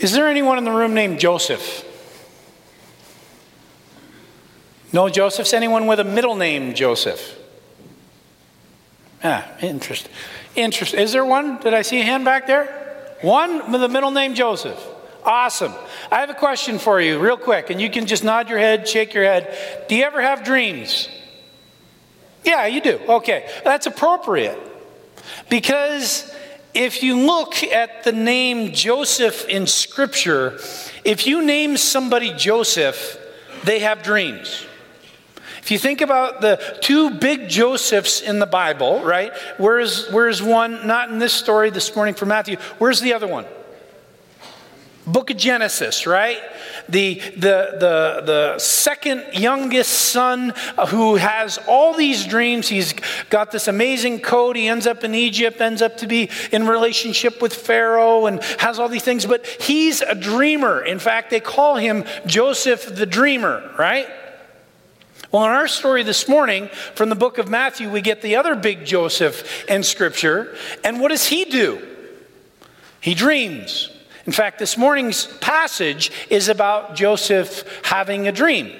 Is there anyone in the room named Joseph? No Josephs? Anyone with a middle name Joseph? Ah, interesting. Interesting. Is there one? Did I see a hand back there? One with a middle name Joseph. Awesome. I have a question for you, real quick, and you can just nod your head, shake your head. Do you ever have dreams? Yeah, you do. Okay, that's appropriate. Because if you look at the name Joseph in Scripture, if you name somebody Joseph, they have dreams. If you think about the two big Josephs in the Bible, right? Where's, where's one? Not in this story this morning for Matthew. Where's the other one? Book of Genesis, right? The, the, the, the second youngest son uh, who has all these dreams. He's got this amazing code. He ends up in Egypt, ends up to be in relationship with Pharaoh, and has all these things. But he's a dreamer. In fact, they call him Joseph the Dreamer, right? Well, in our story this morning from the book of Matthew, we get the other big Joseph in Scripture. And what does he do? He dreams. In fact, this morning's passage is about Joseph having a dream.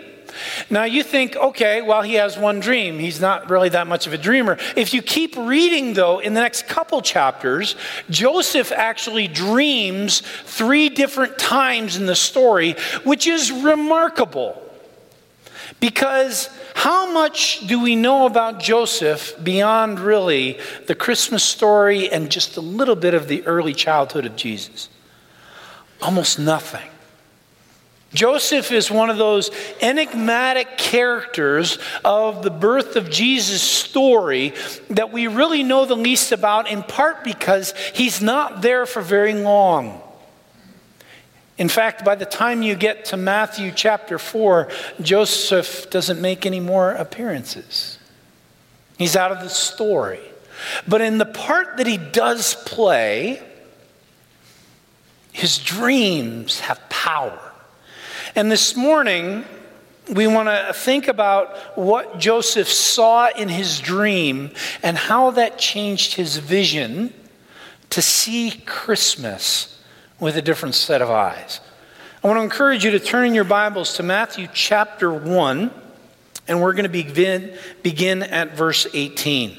Now you think, okay, well, he has one dream. He's not really that much of a dreamer. If you keep reading, though, in the next couple chapters, Joseph actually dreams three different times in the story, which is remarkable. Because how much do we know about Joseph beyond really the Christmas story and just a little bit of the early childhood of Jesus? Almost nothing. Joseph is one of those enigmatic characters of the birth of Jesus story that we really know the least about, in part because he's not there for very long. In fact, by the time you get to Matthew chapter 4, Joseph doesn't make any more appearances. He's out of the story. But in the part that he does play, his dreams have power. And this morning, we want to think about what Joseph saw in his dream and how that changed his vision to see Christmas with a different set of eyes. I want to encourage you to turn in your Bibles to Matthew chapter 1, and we're going to begin, begin at verse 18.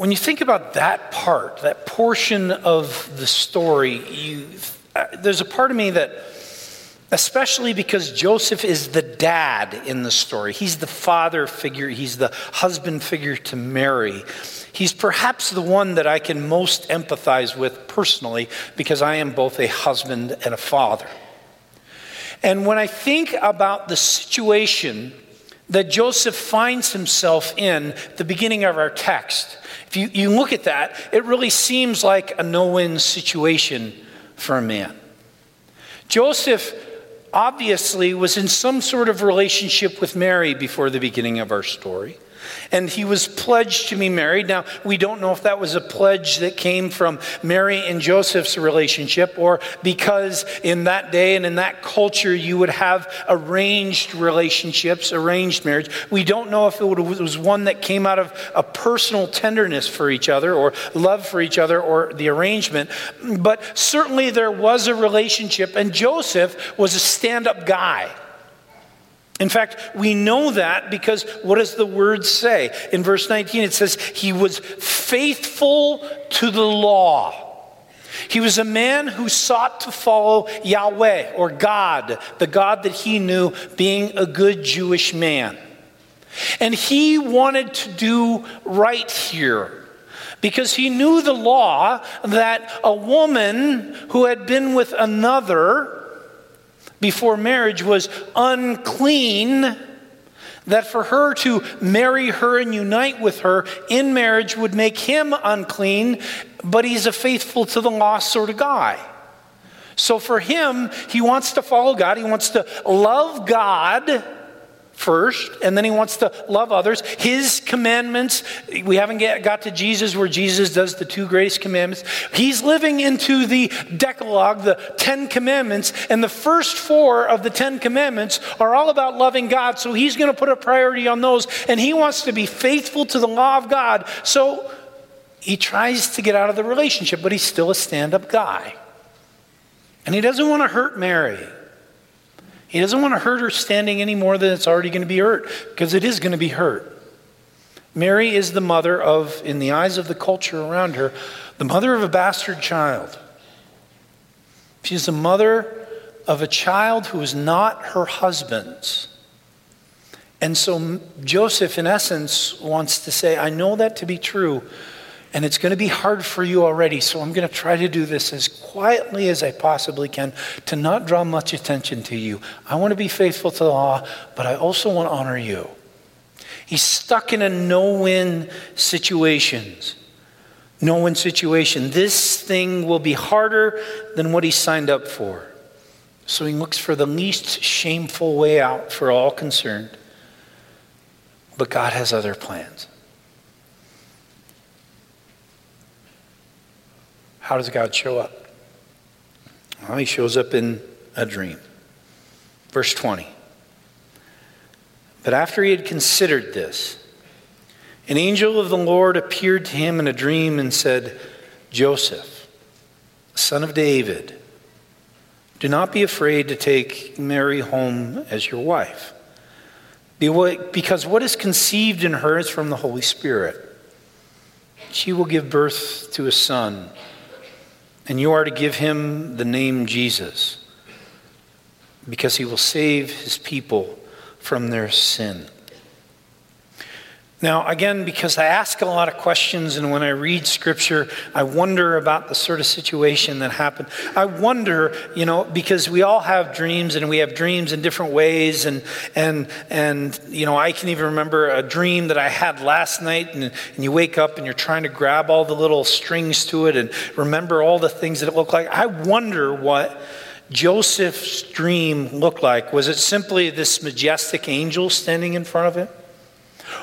When you think about that part, that portion of the story, you, uh, there's a part of me that, especially because Joseph is the dad in the story, he's the father figure, he's the husband figure to Mary. He's perhaps the one that I can most empathize with personally because I am both a husband and a father. And when I think about the situation that Joseph finds himself in, the beginning of our text, if you, you look at that, it really seems like a no win situation for a man. Joseph obviously was in some sort of relationship with Mary before the beginning of our story and he was pledged to be married. Now, we don't know if that was a pledge that came from Mary and Joseph's relationship or because in that day and in that culture you would have arranged relationships, arranged marriage. We don't know if it was one that came out of a personal tenderness for each other or love for each other or the arrangement, but certainly there was a relationship, and Joseph was a stand up guy. In fact, we know that because what does the word say? In verse 19, it says, He was faithful to the law. He was a man who sought to follow Yahweh or God, the God that he knew, being a good Jewish man. And he wanted to do right here because he knew the law that a woman who had been with another before marriage was unclean, that for her to marry her and unite with her in marriage would make him unclean, but he's a faithful to the law sort of guy. So for him, he wants to follow God, he wants to love God first, and then he wants to love others. His commandments, we haven't get, got to Jesus where Jesus does the two greatest commandments. He's living into the Decalogue, the Ten Commandments, and the first four of the Ten Commandments are all about loving God. So he's going to put a priority on those, and he wants to be faithful to the law of God. So he tries to get out of the relationship, but he's still a stand up guy. And he doesn't want to hurt Mary. He doesn't want to hurt her standing any more than it's already going to be hurt, because it is going to be hurt. Mary is the mother of, in the eyes of the culture around her, the mother of a bastard child. She's the mother of a child who is not her husband's. And so Joseph, in essence, wants to say, I know that to be true, and it's going to be hard for you already, so I'm going to try to do this as quietly as I possibly can to not draw much attention to you. I want to be faithful to the law, but I also want to honor you. He's stuck in a no win situations. No win situation. This thing will be harder than what he signed up for. So he looks for the least shameful way out for all concerned. But God has other plans. How does God show up? Well, he shows up in a dream. Verse 20. But after he had considered this, an angel of the Lord appeared to him in a dream and said, Joseph, son of David, do not be afraid to take Mary home as your wife, because what is conceived in her is from the Holy Spirit. She will give birth to a son and you are to give him the name Jesus, because he will save his people from their sin. Now, again, because I ask a lot of questions, and when I read scripture, I wonder about the sort of situation that happened. I wonder, you know, because we all have dreams, and we have dreams in different ways, and and and you know, I can even remember a dream that I had last night, and, and you wake up and you're trying to grab all the little strings to it and remember all the things that it looked like. I wonder what Joseph's dream looked like. Was it simply this majestic angel standing in front of him?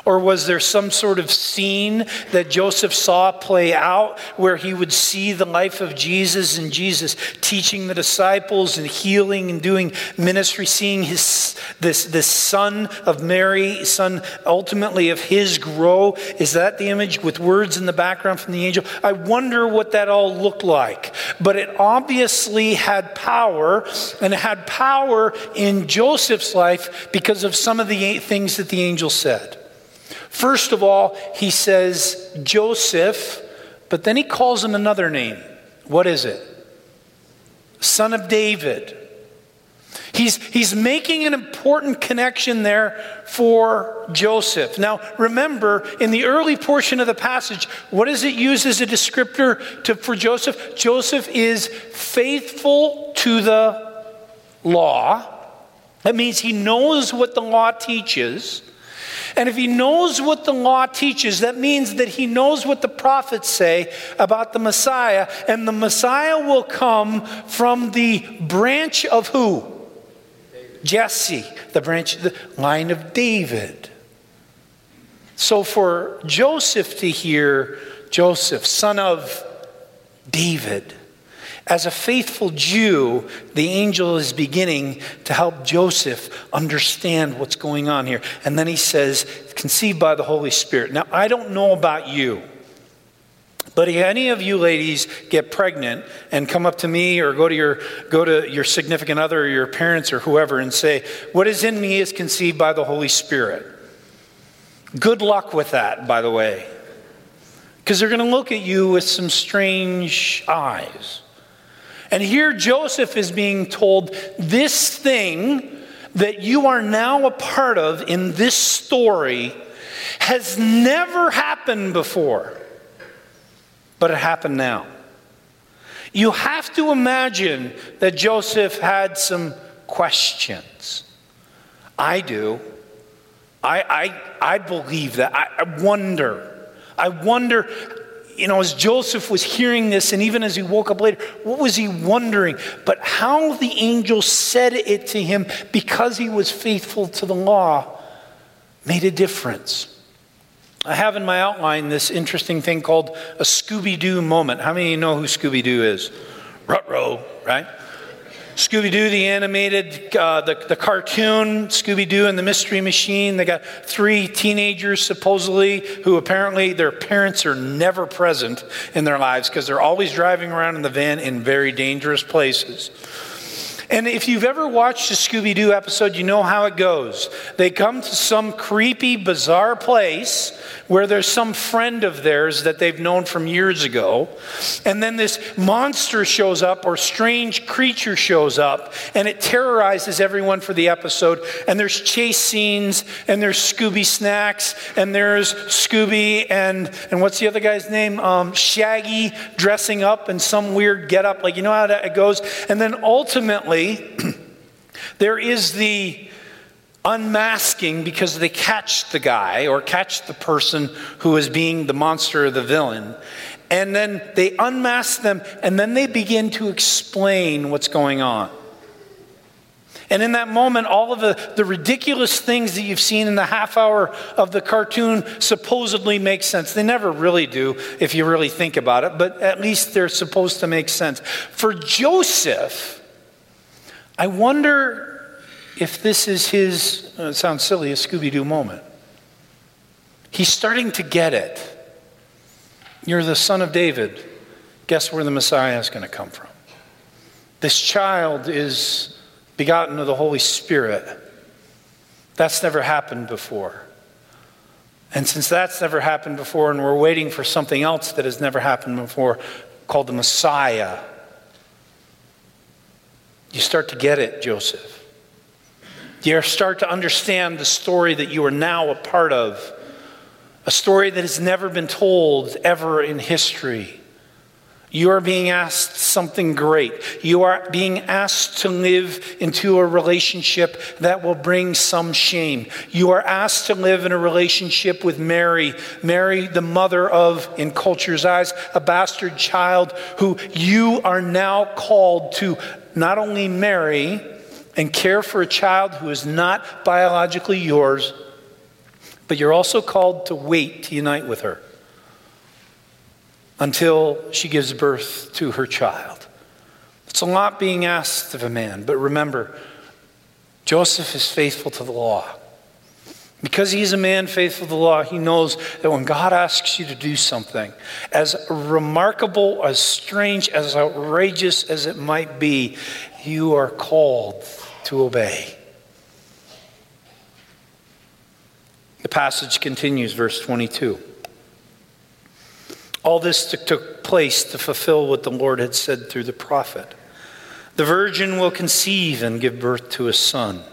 Or was there some sort of scene that Joseph saw play out where he would see the life of Jesus and Jesus teaching the disciples and healing and doing ministry, seeing his this, this son of Mary, son ultimately of his grow? Is that the image with words in the background from the angel? I wonder what that all looked like. But it obviously had power, and it had power in Joseph's life because of some of the things that the angel said. First of all, he says Joseph, but then he calls him another name. What is it? Son of David. He's, he's making an important connection there for Joseph. Now, remember, in the early portion of the passage, what does it use as a descriptor to, for Joseph? Joseph is faithful to the law. That means he knows what the law teaches. And if he knows what the law teaches, that means that he knows what the prophets say about the Messiah. And the Messiah will come from the branch of who? Jesse, the branch, the line of David. So for Joseph to hear, Joseph, son of David, as a faithful Jew, the angel is beginning to help Joseph understand what's going on here. And then he says, conceived by the Holy Spirit. Now, I don't know about you, but if any of you ladies get pregnant and come up to me or go to your, go to your significant other or your parents or whoever and say, What is in me is conceived by the Holy Spirit. Good luck with that, by the way. Because they're going to look at you with some strange eyes. And here Joseph is being told this thing that you are now a part of in this story has never happened before, but it happened now. You have to imagine that Joseph had some questions. I do. I, I, I believe that. I, I wonder. I wonder, you know, as Joseph was hearing this, and even as he woke up later, what was he wondering? But how the angel said it to him because he was faithful to the law made a difference. I have in my outline this interesting thing called a Scooby Doo moment. How many of you know who Scooby Doo is? Rutro, right? Scooby Doo, the animated, uh, the, the cartoon, Scooby Doo and the Mystery Machine. They got three teenagers, supposedly, who apparently their parents are never present in their lives because they're always driving around in the van in very dangerous places. And if you've ever watched a Scooby Doo episode, you know how it goes. They come to some creepy, bizarre place where there's some friend of theirs that they've known from years ago. And then this monster shows up or strange creature shows up and it terrorizes everyone for the episode. And there's chase scenes and there's Scooby snacks and there's Scooby and, and what's the other guy's name? Um, Shaggy dressing up in some weird getup. Like, you know how that goes? And then ultimately, there is the unmasking because they catch the guy or catch the person who is being the monster or the villain. And then they unmask them and then they begin to explain what's going on. And in that moment, all of the, the ridiculous things that you've seen in the half hour of the cartoon supposedly make sense. They never really do, if you really think about it, but at least they're supposed to make sense. For Joseph, I wonder if this is his, uh, it sounds silly, a Scooby Doo moment. He's starting to get it. You're the son of David. Guess where the Messiah is going to come from? This child is begotten of the Holy Spirit. That's never happened before. And since that's never happened before, and we're waiting for something else that has never happened before called the Messiah, you start to get it, Joseph. You start to understand the story that you are now a part of, a story that has never been told ever in history. You are being asked something great. You are being asked to live into a relationship that will bring some shame. You are asked to live in a relationship with Mary, Mary, the mother of, in culture's eyes, a bastard child who you are now called to not only marry, and care for a child who is not biologically yours, but you're also called to wait to unite with her until she gives birth to her child. It's a lot being asked of a man, but remember, Joseph is faithful to the law. Because he's a man faithful to the law, he knows that when God asks you to do something, as remarkable, as strange, as outrageous as it might be, you are called to obey. The passage continues, verse 22. All this took place to fulfill what the Lord had said through the prophet. The virgin will conceive and give birth to a son,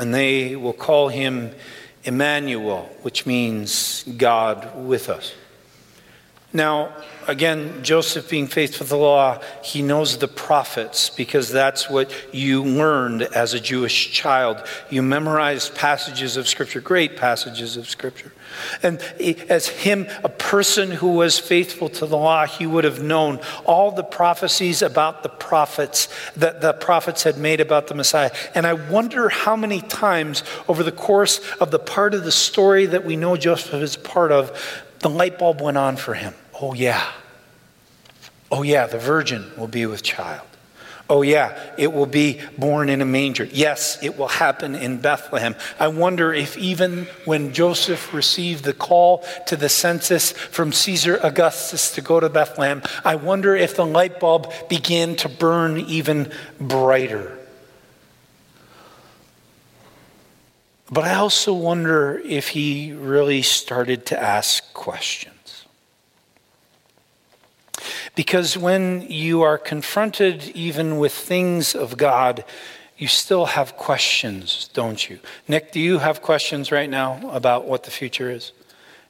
and they will call him Emmanuel, which means God with us. Now, again, Joseph being faithful to the law, he knows the prophets because that's what you learned as a Jewish child. You memorized passages of Scripture, great passages of Scripture. And as him, a person who was faithful to the law, he would have known all the prophecies about the prophets that the prophets had made about the Messiah. And I wonder how many times over the course of the part of the story that we know Joseph is part of, the light bulb went on for him. Oh, yeah. Oh, yeah, the virgin will be with child. Oh, yeah, it will be born in a manger. Yes, it will happen in Bethlehem. I wonder if even when Joseph received the call to the census from Caesar Augustus to go to Bethlehem, I wonder if the light bulb began to burn even brighter. But I also wonder if he really started to ask questions. Because when you are confronted even with things of God, you still have questions, don't you? Nick, do you have questions right now about what the future is?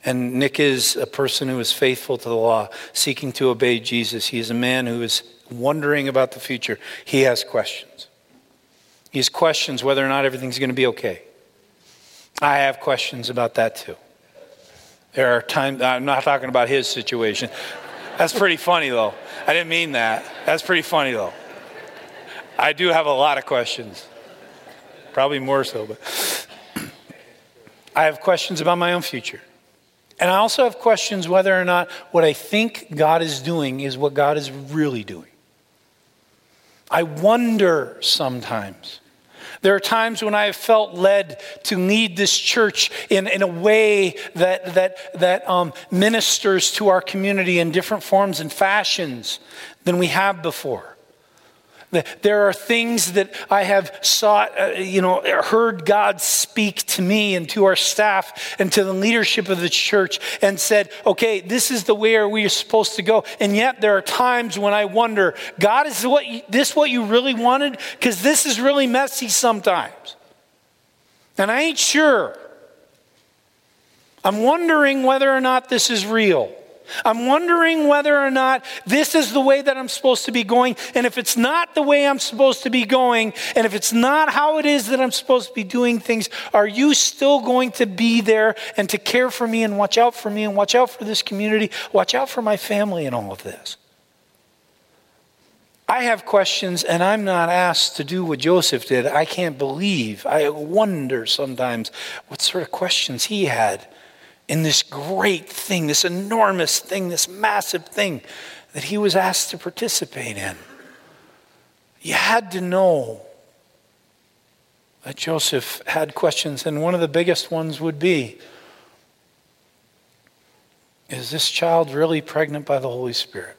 And Nick is a person who is faithful to the law, seeking to obey Jesus. He is a man who is wondering about the future. He has questions. He has questions whether or not everything's going to be okay. I have questions about that too. There are times, I'm not talking about his situation. That's pretty funny though. I didn't mean that. That's pretty funny though. I do have a lot of questions. Probably more so, but I have questions about my own future. And I also have questions whether or not what I think God is doing is what God is really doing. I wonder sometimes. There are times when I have felt led to lead this church in, in a way that, that, that um, ministers to our community in different forms and fashions than we have before. There are things that I have sought, uh, you know, heard God speak to me and to our staff and to the leadership of the church and said, okay, this is the way we are supposed to go. And yet there are times when I wonder, God, is what you, this what you really wanted? Because this is really messy sometimes. And I ain't sure. I'm wondering whether or not this is real. I'm wondering whether or not this is the way that I'm supposed to be going. And if it's not the way I'm supposed to be going, and if it's not how it is that I'm supposed to be doing things, are you still going to be there and to care for me and watch out for me and watch out for this community, watch out for my family and all of this? I have questions, and I'm not asked to do what Joseph did. I can't believe. I wonder sometimes what sort of questions he had in this great thing, this enormous thing, this massive thing that he was asked to participate in. You had to know that Joseph had questions, and one of the biggest ones would be Is this child really pregnant by the Holy Spirit?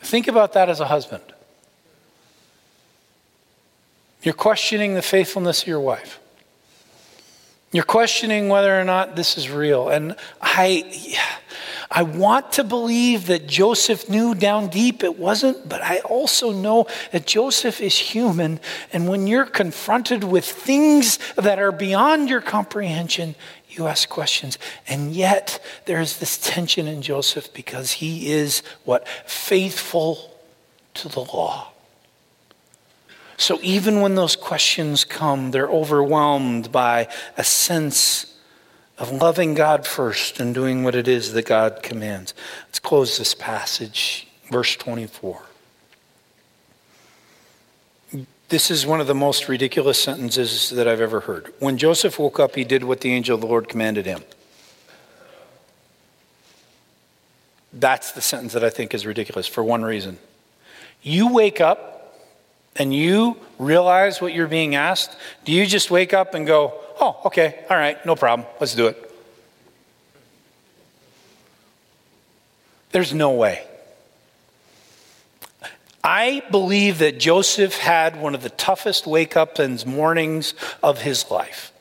Think about that as a husband. You're questioning the faithfulness of your wife. You're questioning whether or not this is real. And I, I want to believe that Joseph knew down deep it wasn't, but I also know that Joseph is human. And when you're confronted with things that are beyond your comprehension, you ask questions. And yet, there's this tension in Joseph because he is what? Faithful to the law. So even when those questions come, they're overwhelmed by a sense of loving God first and doing what it is that God commands. Let's close this passage, verse 24. This is one of the most ridiculous sentences that I've ever heard. When Joseph woke up, he did what the angel of the Lord commanded him. That's the sentence that I think is ridiculous for one reason. You wake up and you realize what you're being asked, do you just wake up and go, oh, okay, all right, no problem, let's do it? There's no way. I believe that Joseph had one of the toughest wake up and mornings of his life.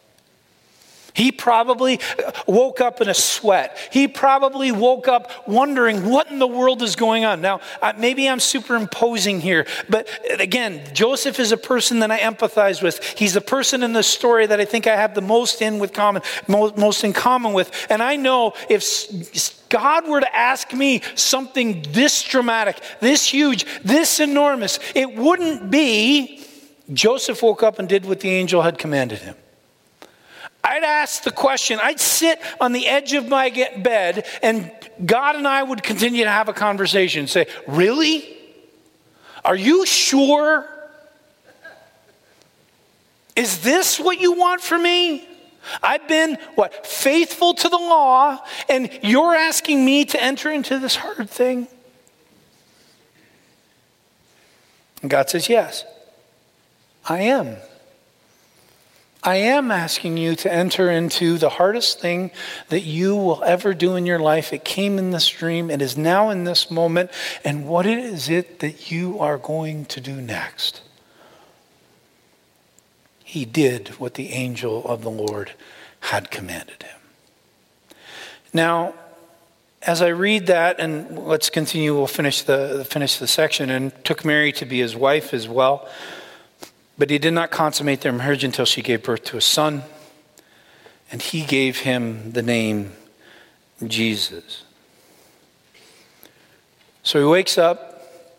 He probably uh, woke up in a sweat. He probably woke up wondering what in the world is going on. Now, maybe I'm superimposing here, but uh, again, Joseph is a person that I empathize with. He's the person in the story that I think I have the most in with common, most in common with. And I know if God were to ask me something this dramatic, this huge, this enormous, it wouldn't be Joseph woke up and did what the angel had commanded him. I'd ask the question, I'd sit on the edge of my bed, and God and I would continue to have a conversation. Say, Really? Are you sure? Is this what you want from me? I've been, what, faithful to the law, and you're asking me to enter into this hard thing? And God says, Yes, I am. I am asking you to enter into the hardest thing that you will ever do in your life. It came in this dream, it is now in this moment. And what is it that you are going to do next? He did what the angel of the Lord had commanded him. Now, as I read that, and let's continue, we'll finish the, finish the section, and took Mary to be his wife as well. But he did not consummate their marriage until she gave birth to a son, and he gave him the name Jesus. So he wakes up.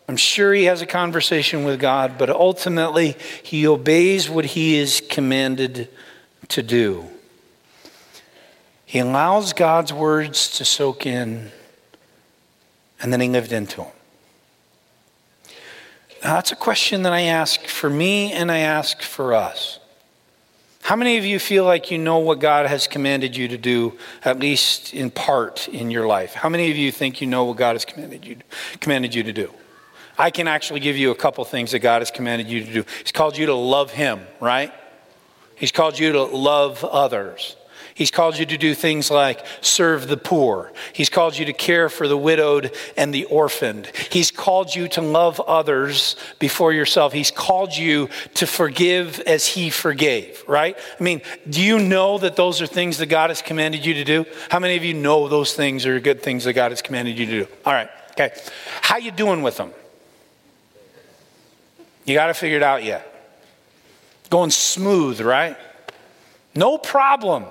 I'm sure he has a conversation with God, but ultimately he obeys what he is commanded to do. He allows God's words to soak in, and then he lived into them. That's a question that I ask for me and I ask for us. How many of you feel like you know what God has commanded you to do, at least in part in your life? How many of you think you know what God has commanded you, commanded you to do? I can actually give you a couple things that God has commanded you to do. He's called you to love Him, right? He's called you to love others. He's called you to do things like serve the poor. He's called you to care for the widowed and the orphaned. He's called you to love others before yourself. He's called you to forgive as He forgave, right? I mean, do you know that those are things that God has commanded you to do? How many of you know those things are good things that God has commanded you to do? All right, okay. How you doing with them? You got to figure it out yet. Going smooth, right? No problem.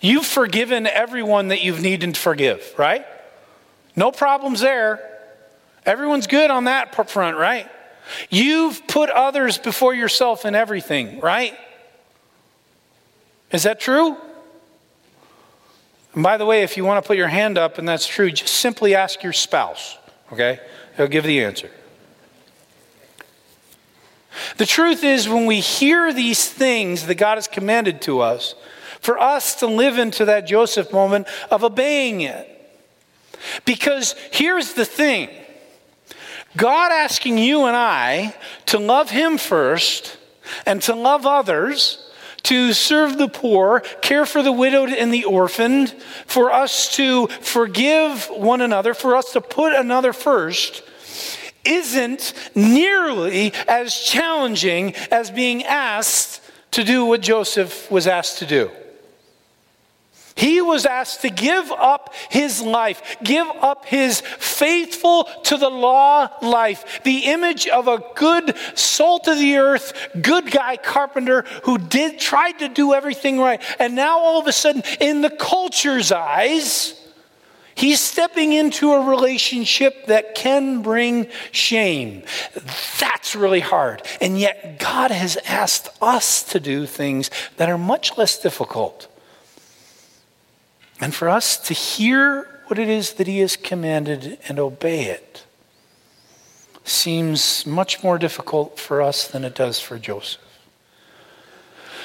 You've forgiven everyone that you've needed to forgive, right? No problems there. Everyone's good on that front, right? You've put others before yourself in everything, right? Is that true? And by the way, if you want to put your hand up and that's true, just simply ask your spouse, okay? He'll give the answer. The truth is, when we hear these things that God has commanded to us, for us to live into that Joseph moment of obeying it. Because here's the thing God asking you and I to love Him first and to love others, to serve the poor, care for the widowed and the orphaned, for us to forgive one another, for us to put another first, isn't nearly as challenging as being asked to do what Joseph was asked to do. He was asked to give up his life, give up his faithful to the law life, the image of a good salt of the earth, good guy carpenter who did tried to do everything right. And now all of a sudden in the culture's eyes, He's stepping into a relationship that can bring shame. That's really hard. And yet, God has asked us to do things that are much less difficult. And for us to hear what it is that He has commanded and obey it seems much more difficult for us than it does for Joseph.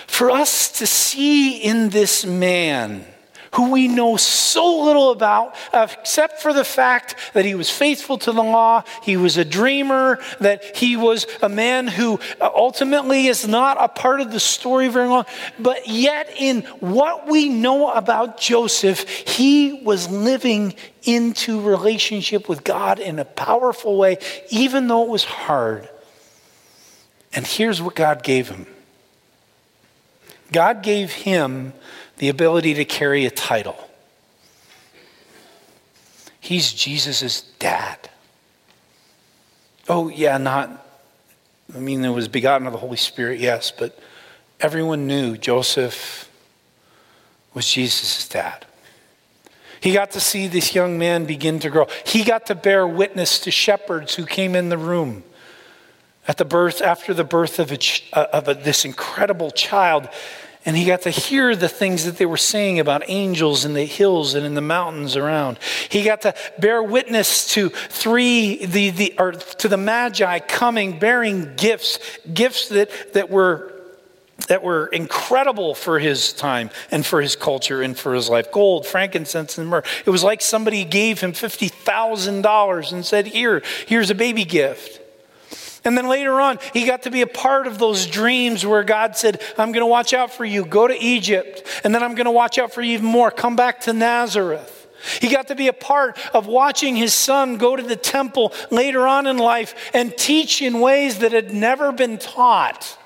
For us to see in this man who we know so little about, except for the fact that he was faithful to the law, he was a dreamer, that he was a man who uh, ultimately is not a part of the story very long. But yet, in what we know about Joseph, he was living into relationship with God in a powerful way, even though it was hard. And here's what God gave him God gave him the ability to carry a title. He's Jesus' dad. Oh, yeah, not, I mean, it was begotten of the Holy Spirit, yes, but everyone knew Joseph was Jesus' dad. He got to see this young man begin to grow. He got to bear witness to shepherds who came in the room at the birth, after the birth of, a, uh, of a, this incredible child and he got to hear the things that they were saying about angels in the hills and in the mountains around. He got to bear witness to three, the, the, or to the Magi coming, bearing gifts, gifts that, that were that were incredible for his time and for his culture and for his life gold, frankincense, and myrrh. It was like somebody gave him $50,000 and said, Here, here's a baby gift. And then later on, he got to be a part of those dreams where God said, I'm going to watch out for you. Go to Egypt. And then I'm going to watch out for you even more. Come back to Nazareth. He got to be a part of watching his son go to the temple later on in life and teach in ways that had never been taught.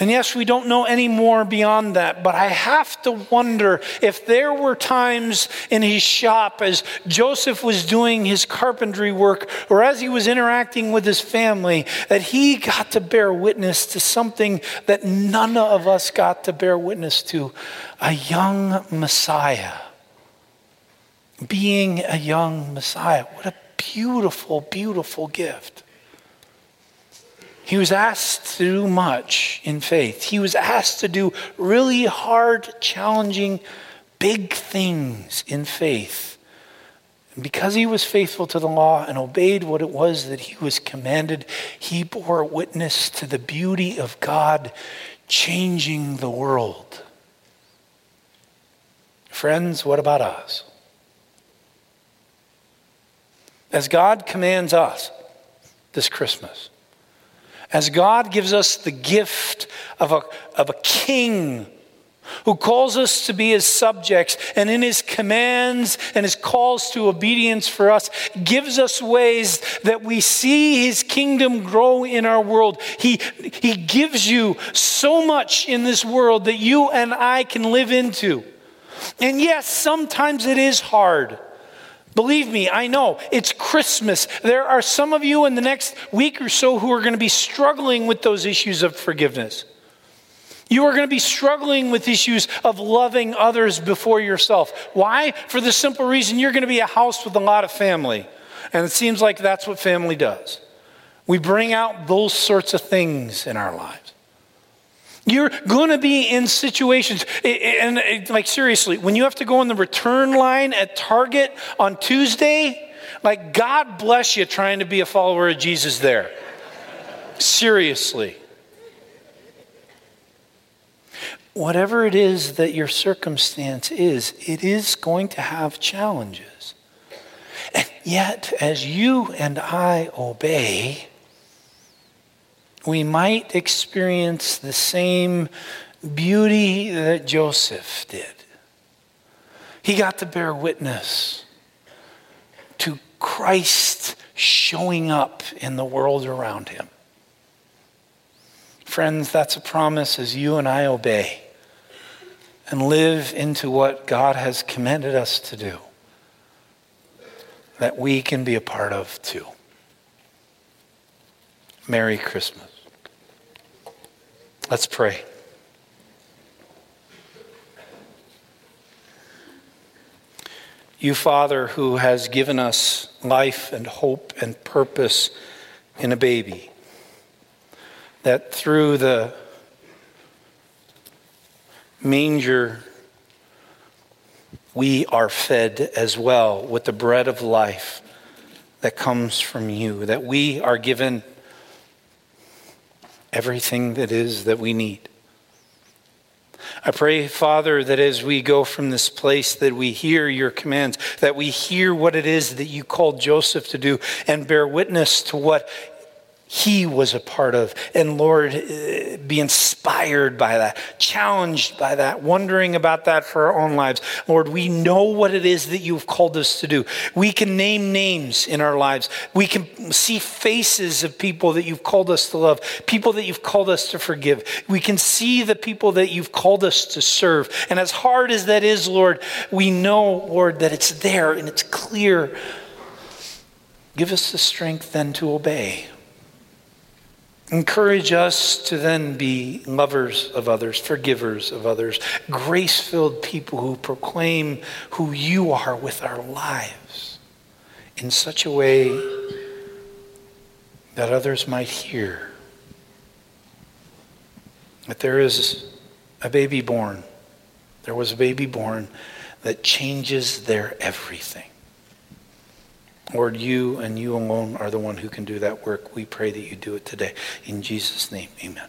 And yes, we don't know any more beyond that, but I have to wonder if there were times in his shop as Joseph was doing his carpentry work or as he was interacting with his family that he got to bear witness to something that none of us got to bear witness to a young Messiah. Being a young Messiah. What a beautiful, beautiful gift. He was asked to do much in faith. He was asked to do really hard, challenging, big things in faith. And because he was faithful to the law and obeyed what it was that he was commanded, he bore witness to the beauty of God changing the world. Friends, what about us? As God commands us this Christmas, as God gives us the gift of a, of a king who calls us to be his subjects and in his commands and his calls to obedience for us gives us ways that we see his kingdom grow in our world. He, he gives you so much in this world that you and I can live into. And yes, sometimes it is hard. Believe me, I know it's Christmas. There are some of you in the next week or so who are going to be struggling with those issues of forgiveness. You are going to be struggling with issues of loving others before yourself. Why? For the simple reason you're going to be a house with a lot of family. And it seems like that's what family does. We bring out those sorts of things in our lives. You're going to be in situations, and uh, like seriously, when you have to go on the return line at Target on Tuesday, like God bless you trying to be a follower of Jesus there. Seriously. Whatever it is that your circumstance is, it is going to have challenges. And yet, as you and I obey, we might experience the same beauty that Joseph did. He got to bear witness to Christ showing up in the world around him. Friends, that's a promise as you and I obey and live into what God has commanded us to do, that we can be a part of too. Merry Christmas. Let's pray. You, Father, who has given us life and hope and purpose in a baby, that through the manger we are fed as well with the bread of life that comes from you, that we are given everything that is that we need. I pray, Father, that as we go from this place, that we hear your commands, that we hear what it is that you called Joseph to do, and bear witness to what he was a part of. And Lord, uh, be inspired by that, challenged by that, wondering about that for our own lives. Lord, we know what it is that you've called us to do. We can name names in our lives. We can see faces of people that you've called us to love, people that you've called us to forgive. We can see the people that you've called us to serve. And as hard as that is, Lord, we know, Lord, that it's there and it's clear. Give us the strength then to obey. Encourage us to then be lovers of others, forgivers of others, grace filled people who proclaim who you are with our lives in such a way that others might hear that there is a baby born. There was a baby born that changes their everything. Lord, you and you alone are the one who can do that work. We pray that you do it today. In Jesus' name, amen.